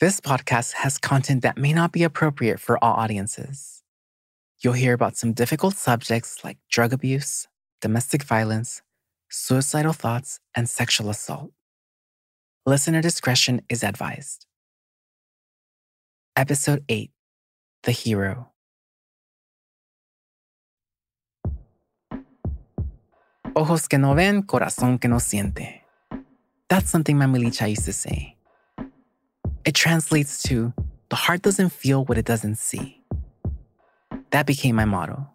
This podcast has content that may not be appropriate for all audiences. You'll hear about some difficult subjects like drug abuse, domestic violence, suicidal thoughts, and sexual assault. Listener discretion is advised. Episode 8 The Hero. Ojos que no ven, corazón que no siente. That's something my used to say. It translates to the heart doesn't feel what it doesn't see. That became my motto.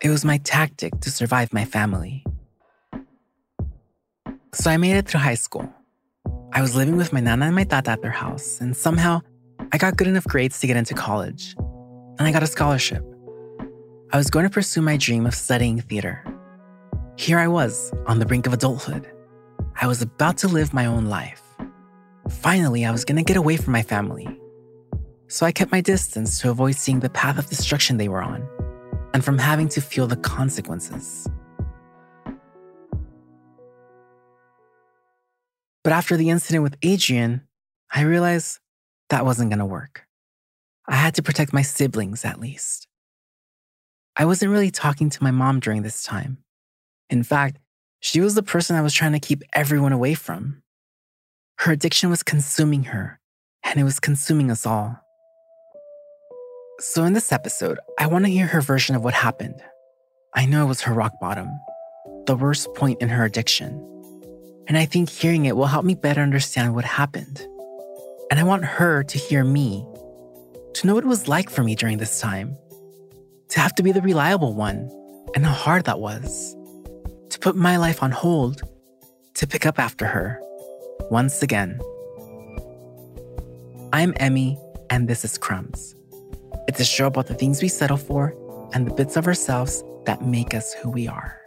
It was my tactic to survive my family. So I made it through high school. I was living with my nana and my tata at their house, and somehow I got good enough grades to get into college, and I got a scholarship. I was going to pursue my dream of studying theater. Here I was, on the brink of adulthood. I was about to live my own life. Finally, I was gonna get away from my family. So I kept my distance to avoid seeing the path of destruction they were on, and from having to feel the consequences. But after the incident with Adrian, I realized that wasn't gonna work. I had to protect my siblings at least. I wasn't really talking to my mom during this time. In fact, she was the person I was trying to keep everyone away from. Her addiction was consuming her, and it was consuming us all. So, in this episode, I want to hear her version of what happened. I know it was her rock bottom, the worst point in her addiction. And I think hearing it will help me better understand what happened. And I want her to hear me, to know what it was like for me during this time, to have to be the reliable one, and how hard that was, to put my life on hold, to pick up after her once again. I'm Emmy, and this is Crumbs. It's a show about the things we settle for and the bits of ourselves that make us who we are.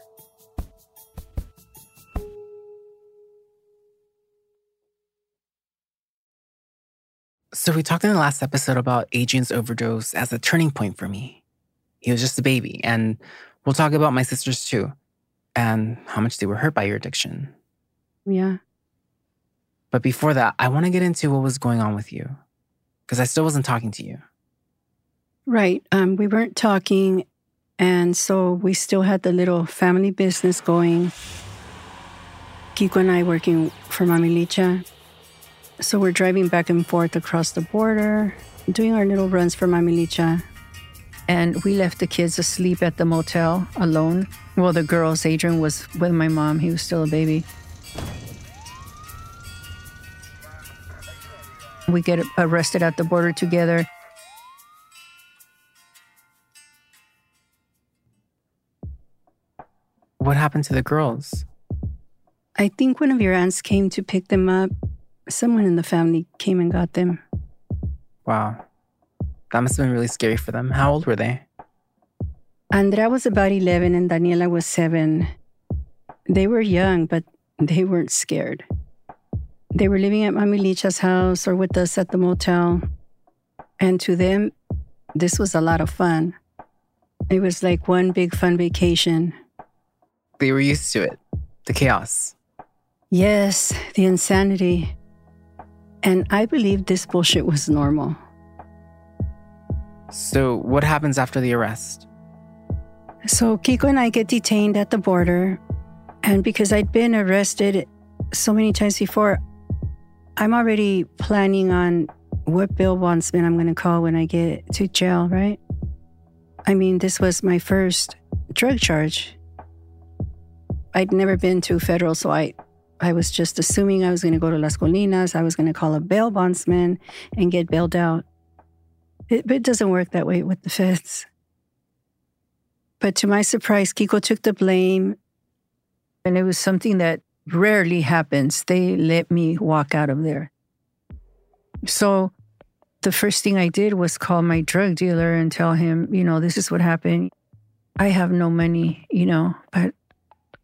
So, we talked in the last episode about Adrian's overdose as a turning point for me. He was just a baby, and we'll talk about my sisters too, and how much they were hurt by your addiction. Yeah. But before that, I want to get into what was going on with you because I still wasn't talking to you. Right. Um, we weren't talking. And so we still had the little family business going. Kiko and I working for Mami Licha. So we're driving back and forth across the border, doing our little runs for Mami Licha. And we left the kids asleep at the motel alone. Well, the girls, Adrian was with my mom. He was still a baby. We get arrested at the border together. What happened to the girls? I think one of your aunts came to pick them up. Someone in the family came and got them. Wow. That must have been really scary for them. How old were they? Andrea was about 11 and Daniela was 7. They were young, but they weren't scared. They were living at Mami Licha's house or with us at the motel. And to them, this was a lot of fun. It was like one big fun vacation. They were used to it, the chaos. Yes, the insanity. And I believe this bullshit was normal. So, what happens after the arrest? So, Kiko and I get detained at the border. And because I'd been arrested so many times before, I'm already planning on what Bill bail bondsman I'm going to call when I get to jail, right? I mean, this was my first drug charge. I'd never been to federal, so I, I was just assuming I was going to go to Las Colinas. I was going to call a bail bondsman and get bailed out. It, but it doesn't work that way with the feds. But to my surprise, Kiko took the blame, and it was something that rarely happens. They let me walk out of there. So the first thing I did was call my drug dealer and tell him, you know, this is what happened. I have no money, you know, but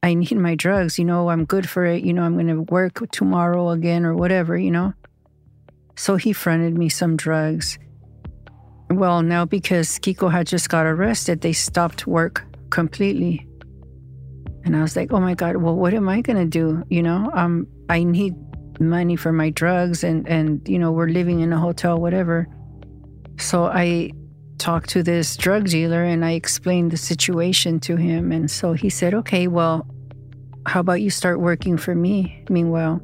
I need my drugs. You know, I'm good for it. You know, I'm going to work tomorrow again or whatever, you know. So he fronted me some drugs. Well, now because Kiko had just got arrested, they stopped work completely. And I was like, oh my God, well, what am I going to do? You know, um, I need money for my drugs and and you know we're living in a hotel whatever. So i talked to this drug dealer and i explained the situation to him. And so he said okay well how about you start working for me? Meanwhile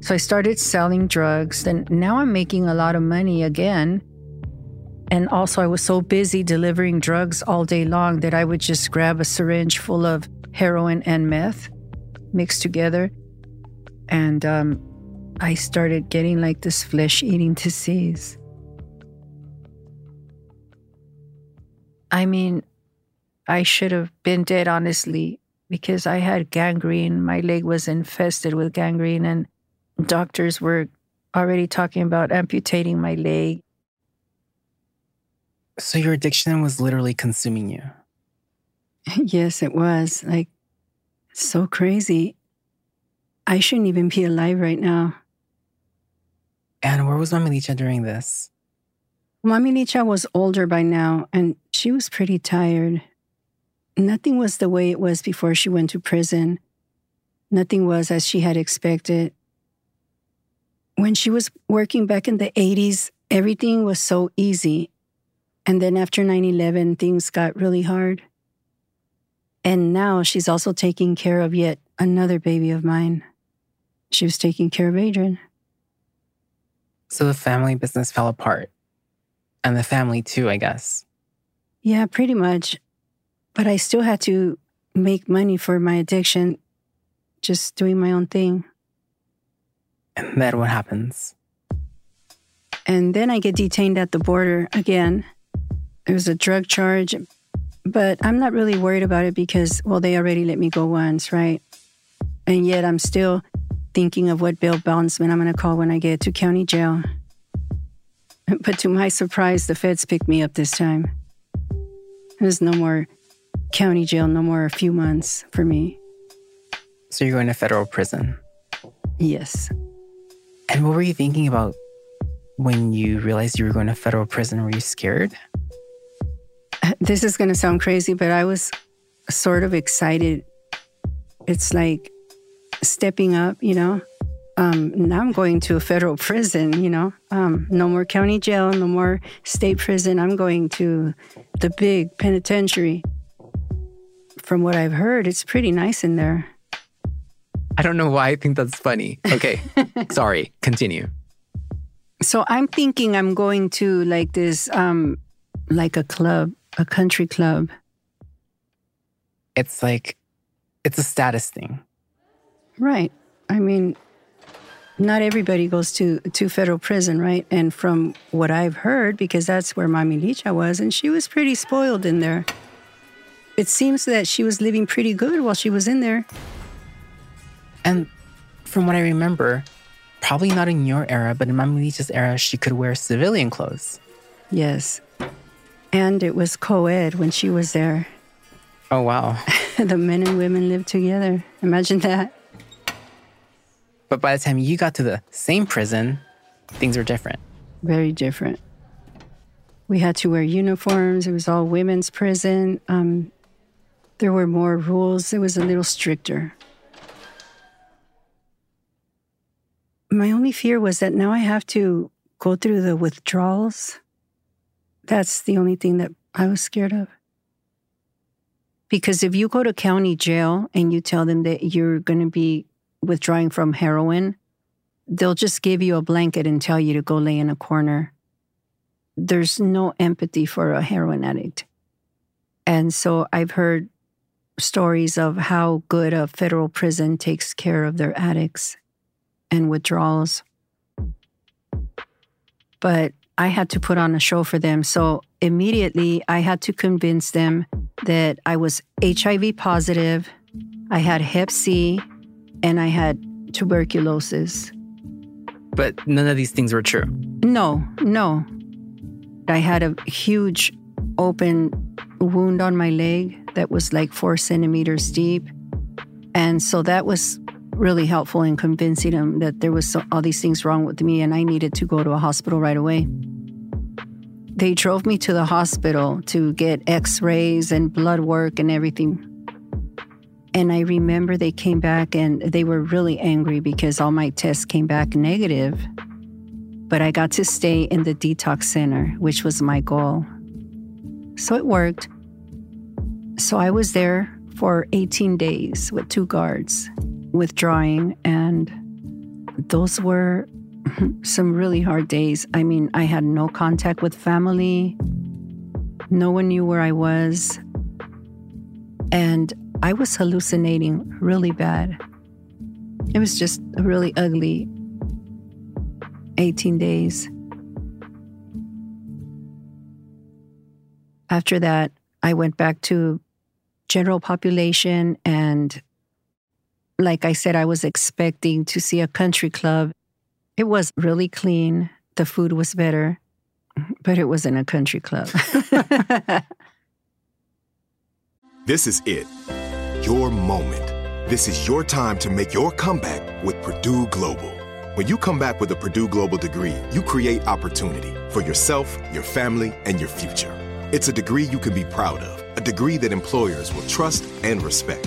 so i started selling drugs and now i'm making a lot of money again. And also i was so busy delivering drugs all day long that i would just grab a syringe full of heroin and meth mixed together and um, I started getting like this flesh eating disease. I mean, I should have been dead, honestly, because I had gangrene. My leg was infested with gangrene, and doctors were already talking about amputating my leg. So, your addiction was literally consuming you? yes, it was. Like, so crazy. I shouldn't even be alive right now. And where was Mami Licha during this? Mami Licha was older by now, and she was pretty tired. Nothing was the way it was before she went to prison. Nothing was as she had expected. When she was working back in the 80s, everything was so easy. And then after 9 11, things got really hard. And now she's also taking care of yet another baby of mine. She was taking care of Adrian. So the family business fell apart. And the family too, I guess. Yeah, pretty much. But I still had to make money for my addiction, just doing my own thing. And then what happens? And then I get detained at the border again. There's a drug charge, but I'm not really worried about it because, well, they already let me go once, right? And yet I'm still thinking of what bail bondsman I'm going to call when I get to county jail. But to my surprise, the feds picked me up this time. There's no more county jail, no more a few months for me. So you're going to federal prison? Yes. And what were you thinking about when you realized you were going to federal prison? Were you scared? This is going to sound crazy, but I was sort of excited. It's like stepping up, you know. Um, now I'm going to a federal prison, you know. Um, no more county jail, no more state prison. I'm going to the big penitentiary. From what I've heard, it's pretty nice in there. I don't know why I think that's funny. Okay, sorry, continue. So I'm thinking I'm going to like this, um, like a club, a country club. It's like, it's a status thing. Right. I mean, not everybody goes to to federal prison, right? And from what I've heard, because that's where Mami Licha was, and she was pretty spoiled in there. It seems that she was living pretty good while she was in there. And from what I remember, probably not in your era, but in Mami Licha's era, she could wear civilian clothes. Yes. And it was co ed when she was there. Oh, wow. the men and women lived together. Imagine that. But by the time you got to the same prison, things were different. Very different. We had to wear uniforms. It was all women's prison. Um, there were more rules. It was a little stricter. My only fear was that now I have to go through the withdrawals. That's the only thing that I was scared of. Because if you go to county jail and you tell them that you're going to be withdrawing from heroin, they'll just give you a blanket and tell you to go lay in a corner. There's no empathy for a heroin addict. And so I've heard stories of how good a federal prison takes care of their addicts and withdrawals. But I had to put on a show for them. So immediately I had to convince them that I was HIV positive, I had Hep C, and I had tuberculosis. But none of these things were true. No, no. I had a huge open wound on my leg that was like four centimeters deep. And so that was really helpful in convincing him that there was so, all these things wrong with me and I needed to go to a hospital right away. They drove me to the hospital to get x rays and blood work and everything. And I remember they came back and they were really angry because all my tests came back negative. But I got to stay in the detox center, which was my goal. So it worked. So I was there for 18 days with two guards withdrawing, and those were some really hard days. I mean, I had no contact with family, no one knew where I was, and I was hallucinating really bad. It was just a really ugly 18 days. After that, I went back to general population and like I said, I was expecting to see a country club. It was really clean. The food was better, but it wasn't a country club. this is it. Your moment. This is your time to make your comeback with Purdue Global. When you come back with a Purdue Global degree, you create opportunity for yourself, your family, and your future. It's a degree you can be proud of, a degree that employers will trust and respect.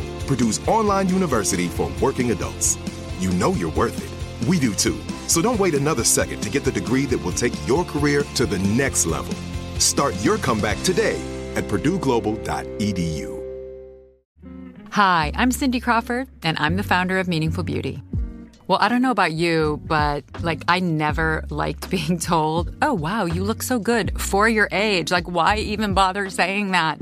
Purdue's online university for working adults. You know you're worth it. We do too. So don't wait another second to get the degree that will take your career to the next level. Start your comeback today at purdueglobal.edu. Hi, I'm Cindy Crawford, and I'm the founder of Meaningful Beauty. Well, I don't know about you, but like I never liked being told, "Oh, wow, you look so good for your age." Like why even bother saying that?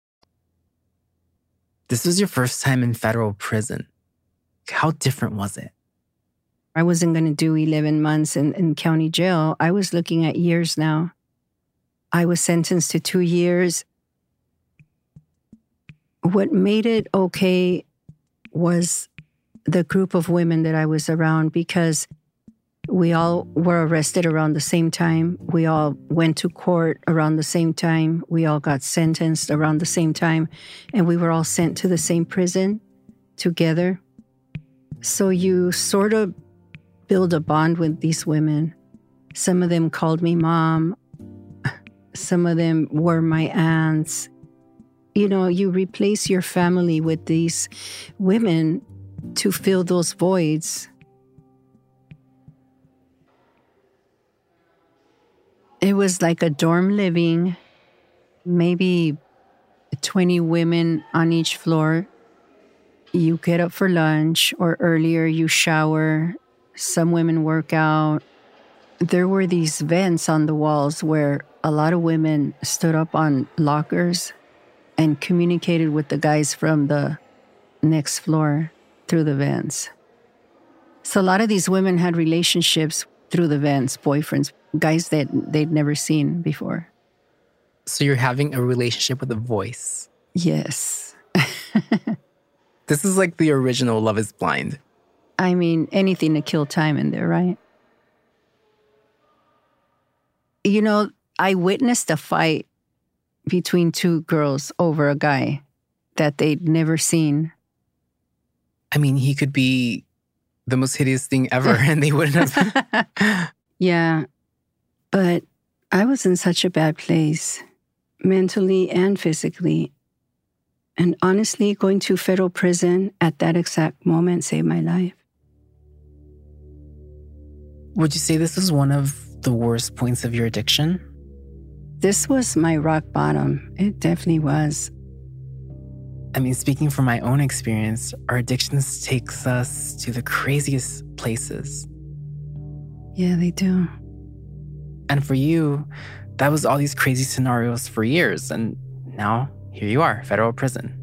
This was your first time in federal prison. How different was it? I wasn't going to do 11 months in, in county jail. I was looking at years now. I was sentenced to two years. What made it okay was the group of women that I was around because We all were arrested around the same time. We all went to court around the same time. We all got sentenced around the same time. And we were all sent to the same prison together. So you sort of build a bond with these women. Some of them called me mom, some of them were my aunts. You know, you replace your family with these women to fill those voids It was like a dorm living, maybe 20 women on each floor. You get up for lunch or earlier, you shower. Some women work out. There were these vents on the walls where a lot of women stood up on lockers and communicated with the guys from the next floor through the vents. So a lot of these women had relationships through the vents, boyfriends, guys that they'd never seen before. So you're having a relationship with a voice. Yes. this is like the original Love is Blind. I mean, anything to kill time in there, right? You know, I witnessed a fight between two girls over a guy that they'd never seen. I mean, he could be the most hideous thing ever and they wouldn't have. yeah. But I was in such a bad place, mentally and physically. And honestly, going to federal prison at that exact moment saved my life. Would you say this was one of the worst points of your addiction? This was my rock bottom. It definitely was. I mean, speaking from my own experience, our addictions takes us to the craziest places. Yeah, they do. And for you, that was all these crazy scenarios for years. And now here you are, federal prison.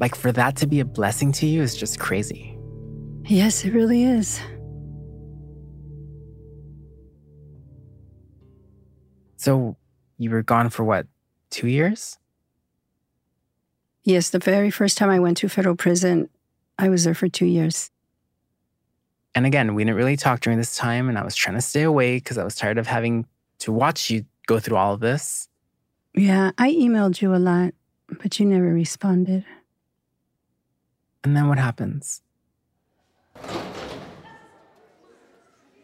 Like for that to be a blessing to you is just crazy. Yes, it really is. So you were gone for what, two years? Yes, the very first time I went to federal prison, I was there for two years. And again, we didn't really talk during this time, and I was trying to stay away because I was tired of having to watch you go through all of this. Yeah, I emailed you a lot, but you never responded. And then what happens?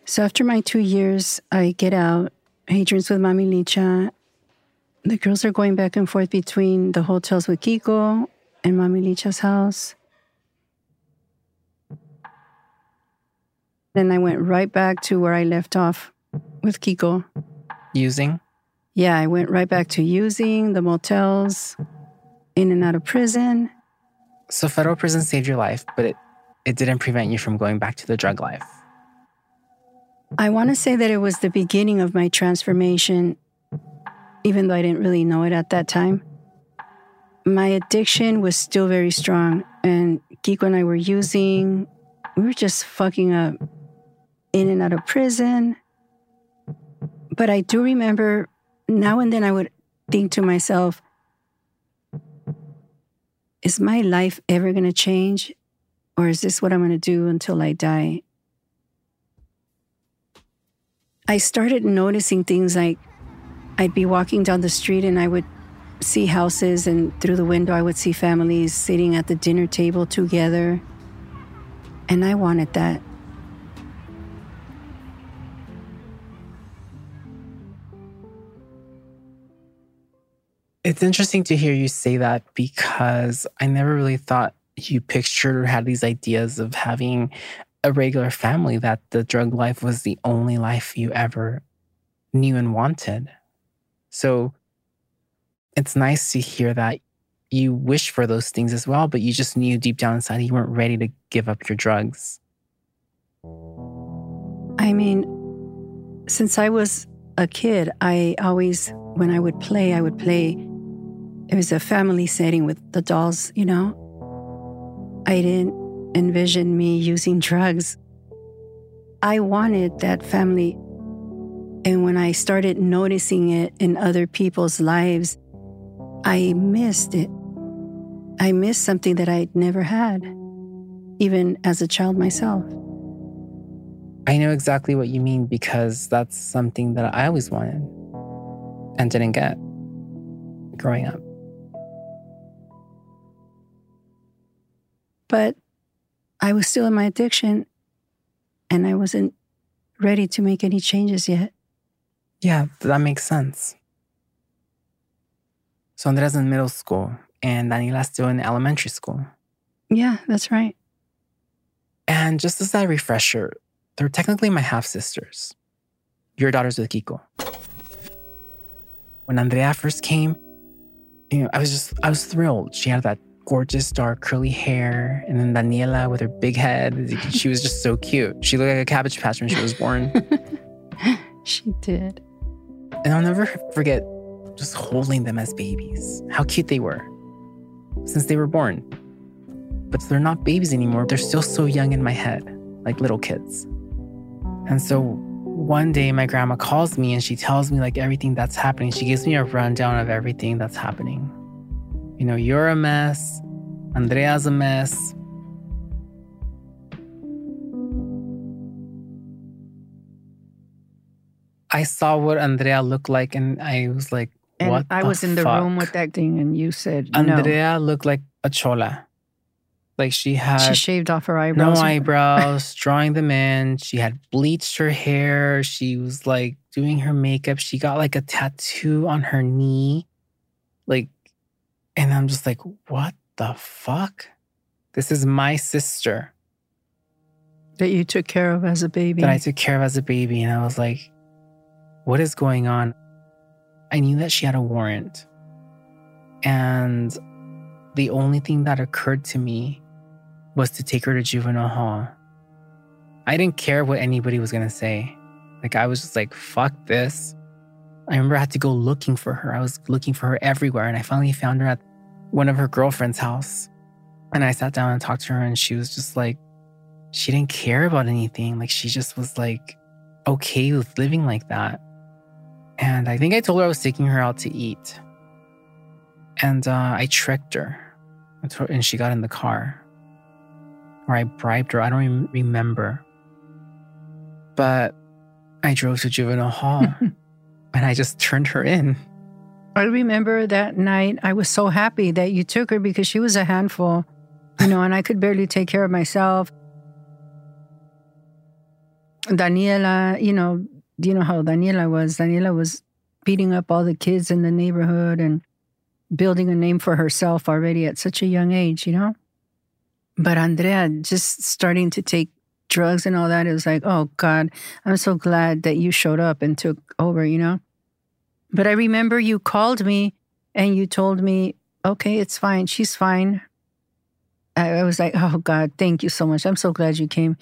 So after my two years, I get out, Adrian's with Mami Licha, the girls are going back and forth between the hotels with Kiko and Mami Licha's house. Then I went right back to where I left off with Kiko. Using? Yeah, I went right back to using the motels, in and out of prison. So federal prison saved your life, but it, it didn't prevent you from going back to the drug life. I want to say that it was the beginning of my transformation even though I didn't really know it at that time. My addiction was still very strong, and Kiko and I were using, we were just fucking up in and out of prison. But I do remember now and then I would think to myself, is my life ever going to change? Or is this what I'm going to do until I die? I started noticing things like I'd be walking down the street and I would see houses, and through the window, I would see families sitting at the dinner table together. And I wanted that. It's interesting to hear you say that because I never really thought you pictured or had these ideas of having a regular family, that the drug life was the only life you ever knew and wanted. So it's nice to hear that you wish for those things as well, but you just knew deep down inside you weren't ready to give up your drugs. I mean, since I was a kid, I always, when I would play, I would play. It was a family setting with the dolls, you know? I didn't envision me using drugs. I wanted that family and when I started noticing it in other people's lives, I missed it. I missed something that I'd never had, even as a child myself. I know exactly what you mean because that's something that I always wanted and didn't get growing up. But I was still in my addiction and I wasn't ready to make any changes yet. Yeah, that makes sense. So Andrea's in middle school and Daniela's still in elementary school. Yeah, that's right. And just as a refresher, they're technically my half sisters. Your daughters with Kiko. When Andrea first came, you know, I was just I was thrilled. She had that gorgeous dark curly hair, and then Daniela with her big head. She was just so cute. She looked like a cabbage patch when she was born. she did. And I'll never forget just holding them as babies. How cute they were since they were born. But they're not babies anymore. They're still so young in my head, like little kids. And so one day my grandma calls me and she tells me like everything that's happening. She gives me a rundown of everything that's happening. You know, you're a mess, Andrea's a mess. I saw what Andrea looked like and I was like, and what I was in the fuck? room with that thing and you said Andrea looked like a chola. Like she had. She shaved off her eyebrows, no eyebrows, drawing them in. She had bleached her hair. She was like doing her makeup. She got like a tattoo on her knee. Like, and I'm just like, what the fuck? This is my sister that you took care of as a baby. that I took care of as a baby. And I was like, what is going on? I knew that she had a warrant. And the only thing that occurred to me was to take her to juvenile hall. I didn't care what anybody was going to say. Like, I was just like, fuck this. I remember I had to go looking for her. I was looking for her everywhere. And I finally found her at one of her girlfriend's house. And I sat down and talked to her, and she was just like, she didn't care about anything. Like, she just was like, okay with living like that. And I think I told her I was taking her out to eat. And uh, I tricked her. And she got in the car. Or I bribed her. I don't rem- remember. But I drove to juvenile hall and I just turned her in. I remember that night I was so happy that you took her because she was a handful, you know, and I could barely take care of myself. Daniela, you know, you know how Daniela was. Daniela was beating up all the kids in the neighborhood and building a name for herself already at such a young age, you know? But Andrea just starting to take drugs and all that, it was like, oh God, I'm so glad that you showed up and took over, you know? But I remember you called me and you told me, okay, it's fine. She's fine. I, I was like, oh God, thank you so much. I'm so glad you came.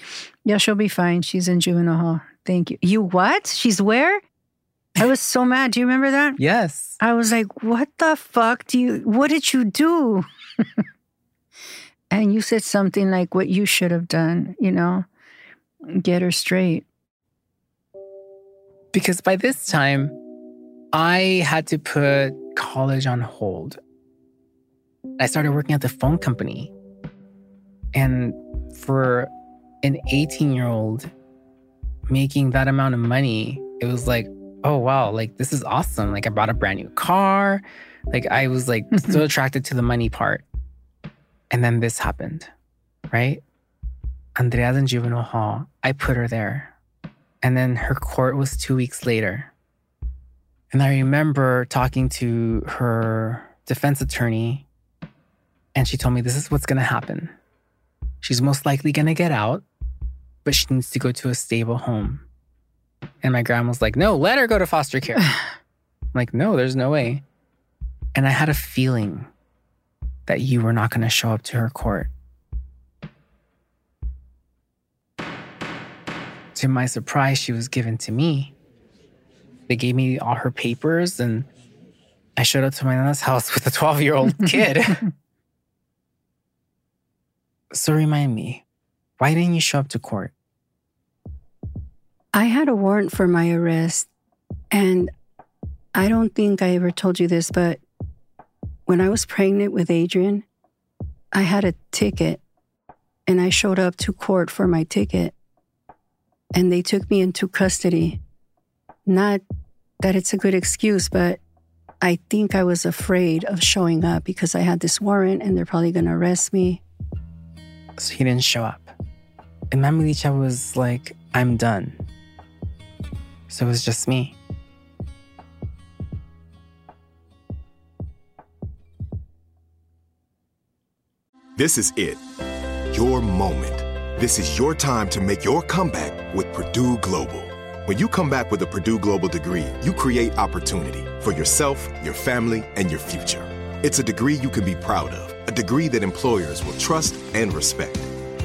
Yeah, she'll be fine. She's in juvenile hall. Thank you. You what? She's where? I was so mad. Do you remember that? Yes. I was like, what the fuck do you, what did you do? and you said something like what you should have done, you know, get her straight. Because by this time, I had to put college on hold. I started working at the phone company. And for an 18 year old making that amount of money, it was like, oh, wow, like this is awesome. Like I bought a brand new car. Like I was like so attracted to the money part. And then this happened, right? Andrea's in juvenile hall. I put her there. And then her court was two weeks later. And I remember talking to her defense attorney, and she told me this is what's going to happen. She's most likely going to get out, but she needs to go to a stable home. And my grandma was like, no, let her go to foster care. I'm like, no, there's no way. And I had a feeling that you were not going to show up to her court. To my surprise, she was given to me. They gave me all her papers, and I showed up to my nana's house with a 12 year old kid. so remind me, why didn't you show up to court? I had a warrant for my arrest, and I don't think I ever told you this, but when I was pregnant with Adrian, I had a ticket and I showed up to court for my ticket. and they took me into custody. Not that it's a good excuse, but I think I was afraid of showing up because I had this warrant and they're probably going to arrest me. So he didn't show up. And Mami Licha was like, I'm done. So it was just me. This is it. Your moment. This is your time to make your comeback with Purdue Global. When you come back with a Purdue Global degree, you create opportunity for yourself, your family, and your future. It's a degree you can be proud of, a degree that employers will trust and respect.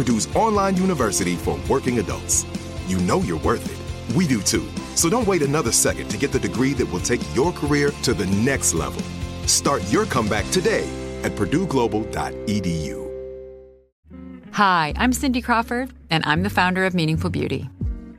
Purdue's online university for working adults. You know you're worth it. We do too. So don't wait another second to get the degree that will take your career to the next level. Start your comeback today at purdueglobal.edu. Hi, I'm Cindy Crawford, and I'm the founder of Meaningful Beauty.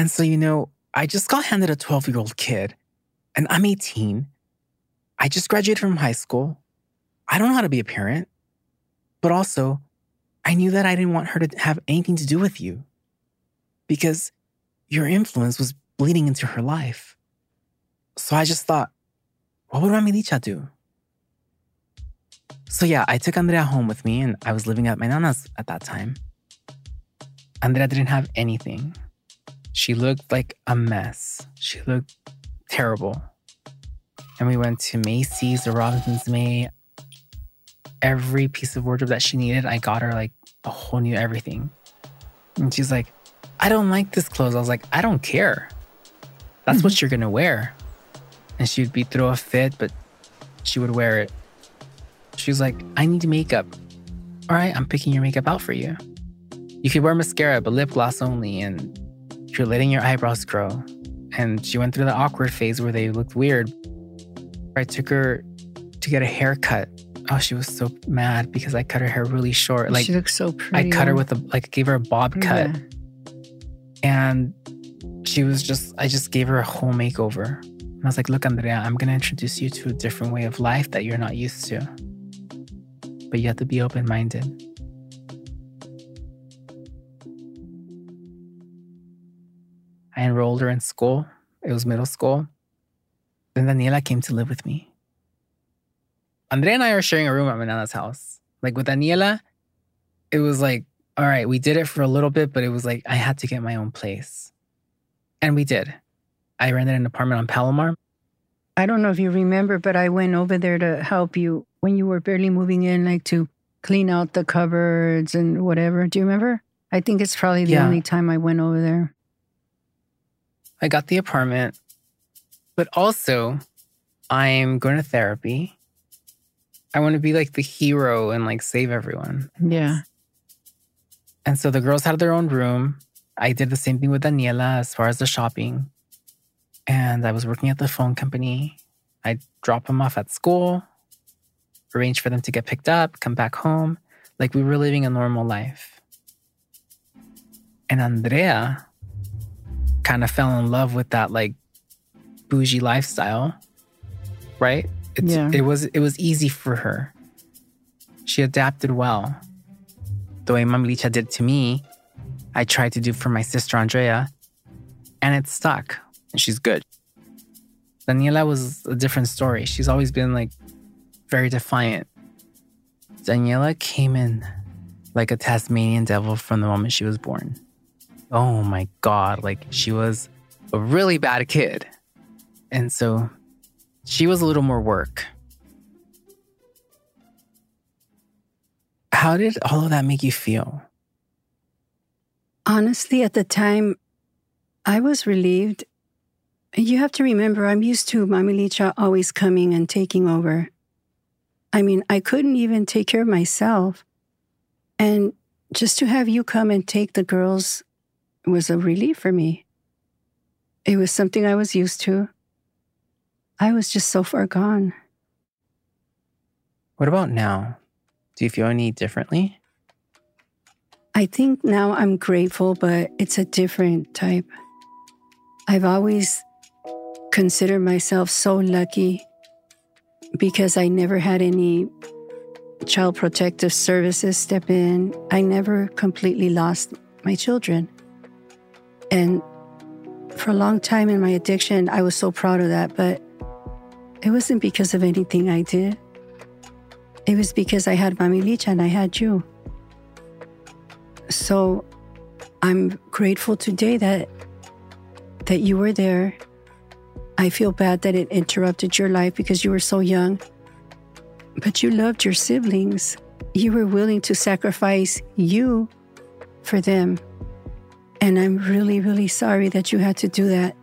And so, you know, I just got handed a 12 year old kid, and I'm 18. I just graduated from high school. I don't know how to be a parent, but also, I knew that I didn't want her to have anything to do with you because your influence was bleeding into her life. So I just thought, what would Mami Licha do? So yeah, I took Andrea home with me and I was living at my nana's at that time. Andrea didn't have anything. She looked like a mess. She looked terrible. And we went to Macy's or Robinson's May. Every piece of wardrobe that she needed, I got her like a whole new everything. And she's like, I don't like this clothes. I was like, I don't care. That's mm-hmm. what you're gonna wear. And she'd be through a fit, but she would wear it. She was like, I need makeup. All right, I'm picking your makeup out for you. You could wear mascara, but lip gloss only. And you're letting your eyebrows grow. And she went through the awkward phase where they looked weird. I took her to get a haircut. Oh, she was so mad because I cut her hair really short. Like she looks so pretty. I cut her with a like gave her a bob cut. Yeah. And she was just I just gave her a whole makeover. And I was like, look, Andrea, I'm gonna introduce you to a different way of life that you're not used to. But you have to be open-minded. I enrolled her in school. It was middle school. Then Daniela came to live with me. Andrea and I are sharing a room at my nana's house. Like with Daniela, it was like, all right, we did it for a little bit, but it was like I had to get my own place. And we did. I rented an apartment on Palomar. I don't know if you remember, but I went over there to help you when you were barely moving in, like to clean out the cupboards and whatever. Do you remember? I think it's probably the yeah. only time I went over there. I got the apartment, but also I'm going to therapy. I want to be like the hero and like save everyone. Yeah. And so the girls had their own room. I did the same thing with Daniela as far as the shopping. And I was working at the phone company. I drop them off at school, arrange for them to get picked up, come back home. Like we were living a normal life. And Andrea kind of fell in love with that like bougie lifestyle, right? It's, Yeah. It was it was easy for her. She adapted well. The way Mami Licha did to me, I tried to do for my sister Andrea, and it stuck. And she's good. Daniela was a different story. She's always been like very defiant. Daniela came in like a Tasmanian devil from the moment she was born. Oh my God, like she was a really bad kid. And so she was a little more work. How did all of that make you feel? Honestly, at the time, I was relieved. You have to remember, I'm used to Mami Licha always coming and taking over. I mean, I couldn't even take care of myself. And just to have you come and take the girls was a relief for me. It was something I was used to. I was just so far gone. What about now? Do you feel any differently? I think now I'm grateful, but it's a different type. I've always considered myself so lucky because I never had any child protective services step in. I never completely lost my children. And for a long time in my addiction, I was so proud of that, but it wasn't because of anything I did. It was because I had Mami Licha and I had you. So I'm grateful today that that you were there. I feel bad that it interrupted your life because you were so young. But you loved your siblings. You were willing to sacrifice you for them. And I'm really, really sorry that you had to do that.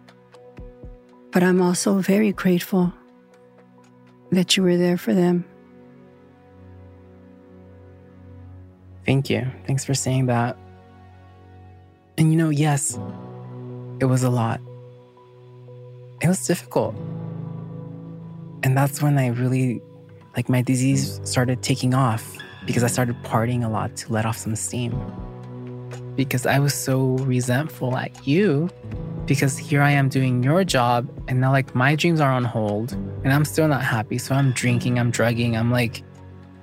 But I'm also very grateful that you were there for them. Thank you. Thanks for saying that. And you know, yes, it was a lot. It was difficult. And that's when I really, like, my disease started taking off because I started partying a lot to let off some steam. Because I was so resentful at you because here I am doing your job and now, like, my dreams are on hold and I'm still not happy. So I'm drinking, I'm drugging, I'm like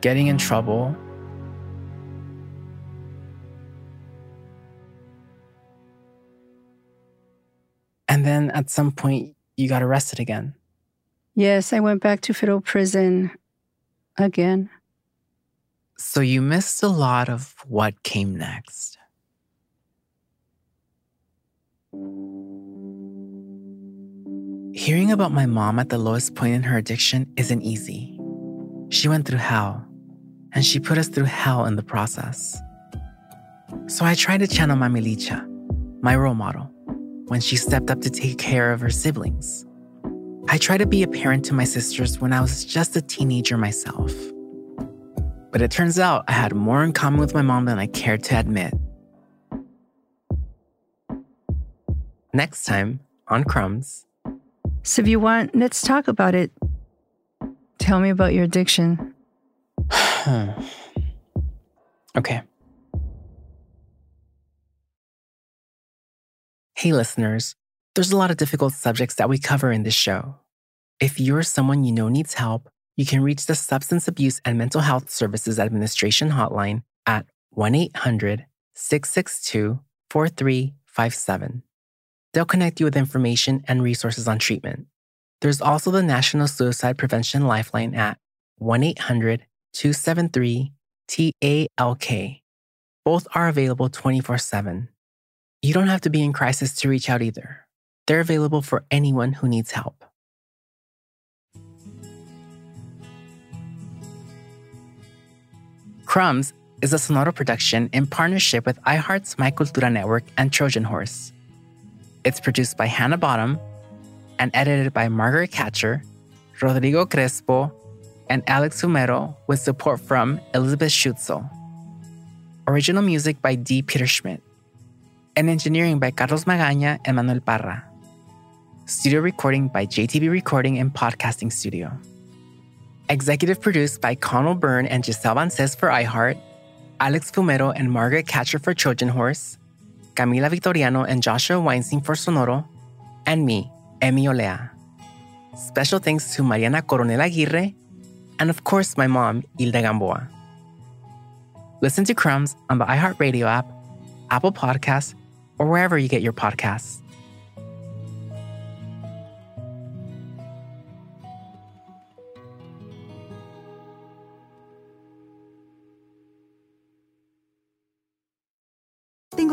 getting in trouble. And then at some point, you got arrested again. Yes, I went back to federal prison again. So you missed a lot of what came next. Hearing about my mom at the lowest point in her addiction isn't easy. She went through hell, and she put us through hell in the process. So I tried to channel Mami Licha, my role model, when she stepped up to take care of her siblings. I tried to be a parent to my sisters when I was just a teenager myself. But it turns out I had more in common with my mom than I cared to admit. Next time on Crumbs, So if you want, let's talk about it. Tell me about your addiction. okay. Hey, listeners, there's a lot of difficult subjects that we cover in this show. If you're someone you know needs help, you can reach the Substance Abuse and Mental Health Services Administration hotline at 1 800 662 4357. They'll connect you with information and resources on treatment. There's also the National Suicide Prevention Lifeline at 1 800 273 TALK. Both are available 24 7. You don't have to be in crisis to reach out either. They're available for anyone who needs help. Crumbs is a Sonoro production in partnership with iHeart's My Cultura Network and Trojan Horse. It's produced by Hannah Bottom and edited by Margaret Catcher, Rodrigo Crespo, and Alex Fumero with support from Elizabeth Schutzel. Original music by D. Peter Schmidt. And engineering by Carlos Magaña and Manuel Parra. Studio recording by JTB Recording and Podcasting Studio. Executive produced by Conal Byrne and Giselle Bances for iHeart, Alex Fumero and Margaret Catcher for Trojan Horse, Camila Victoriano and Joshua Weinstein for Sonoro, and me, Emmy Olea. Special thanks to Mariana Coronel Aguirre, and of course, my mom, Hilda Gamboa. Listen to Crumbs on the iHeartRadio app, Apple Podcasts, or wherever you get your podcasts.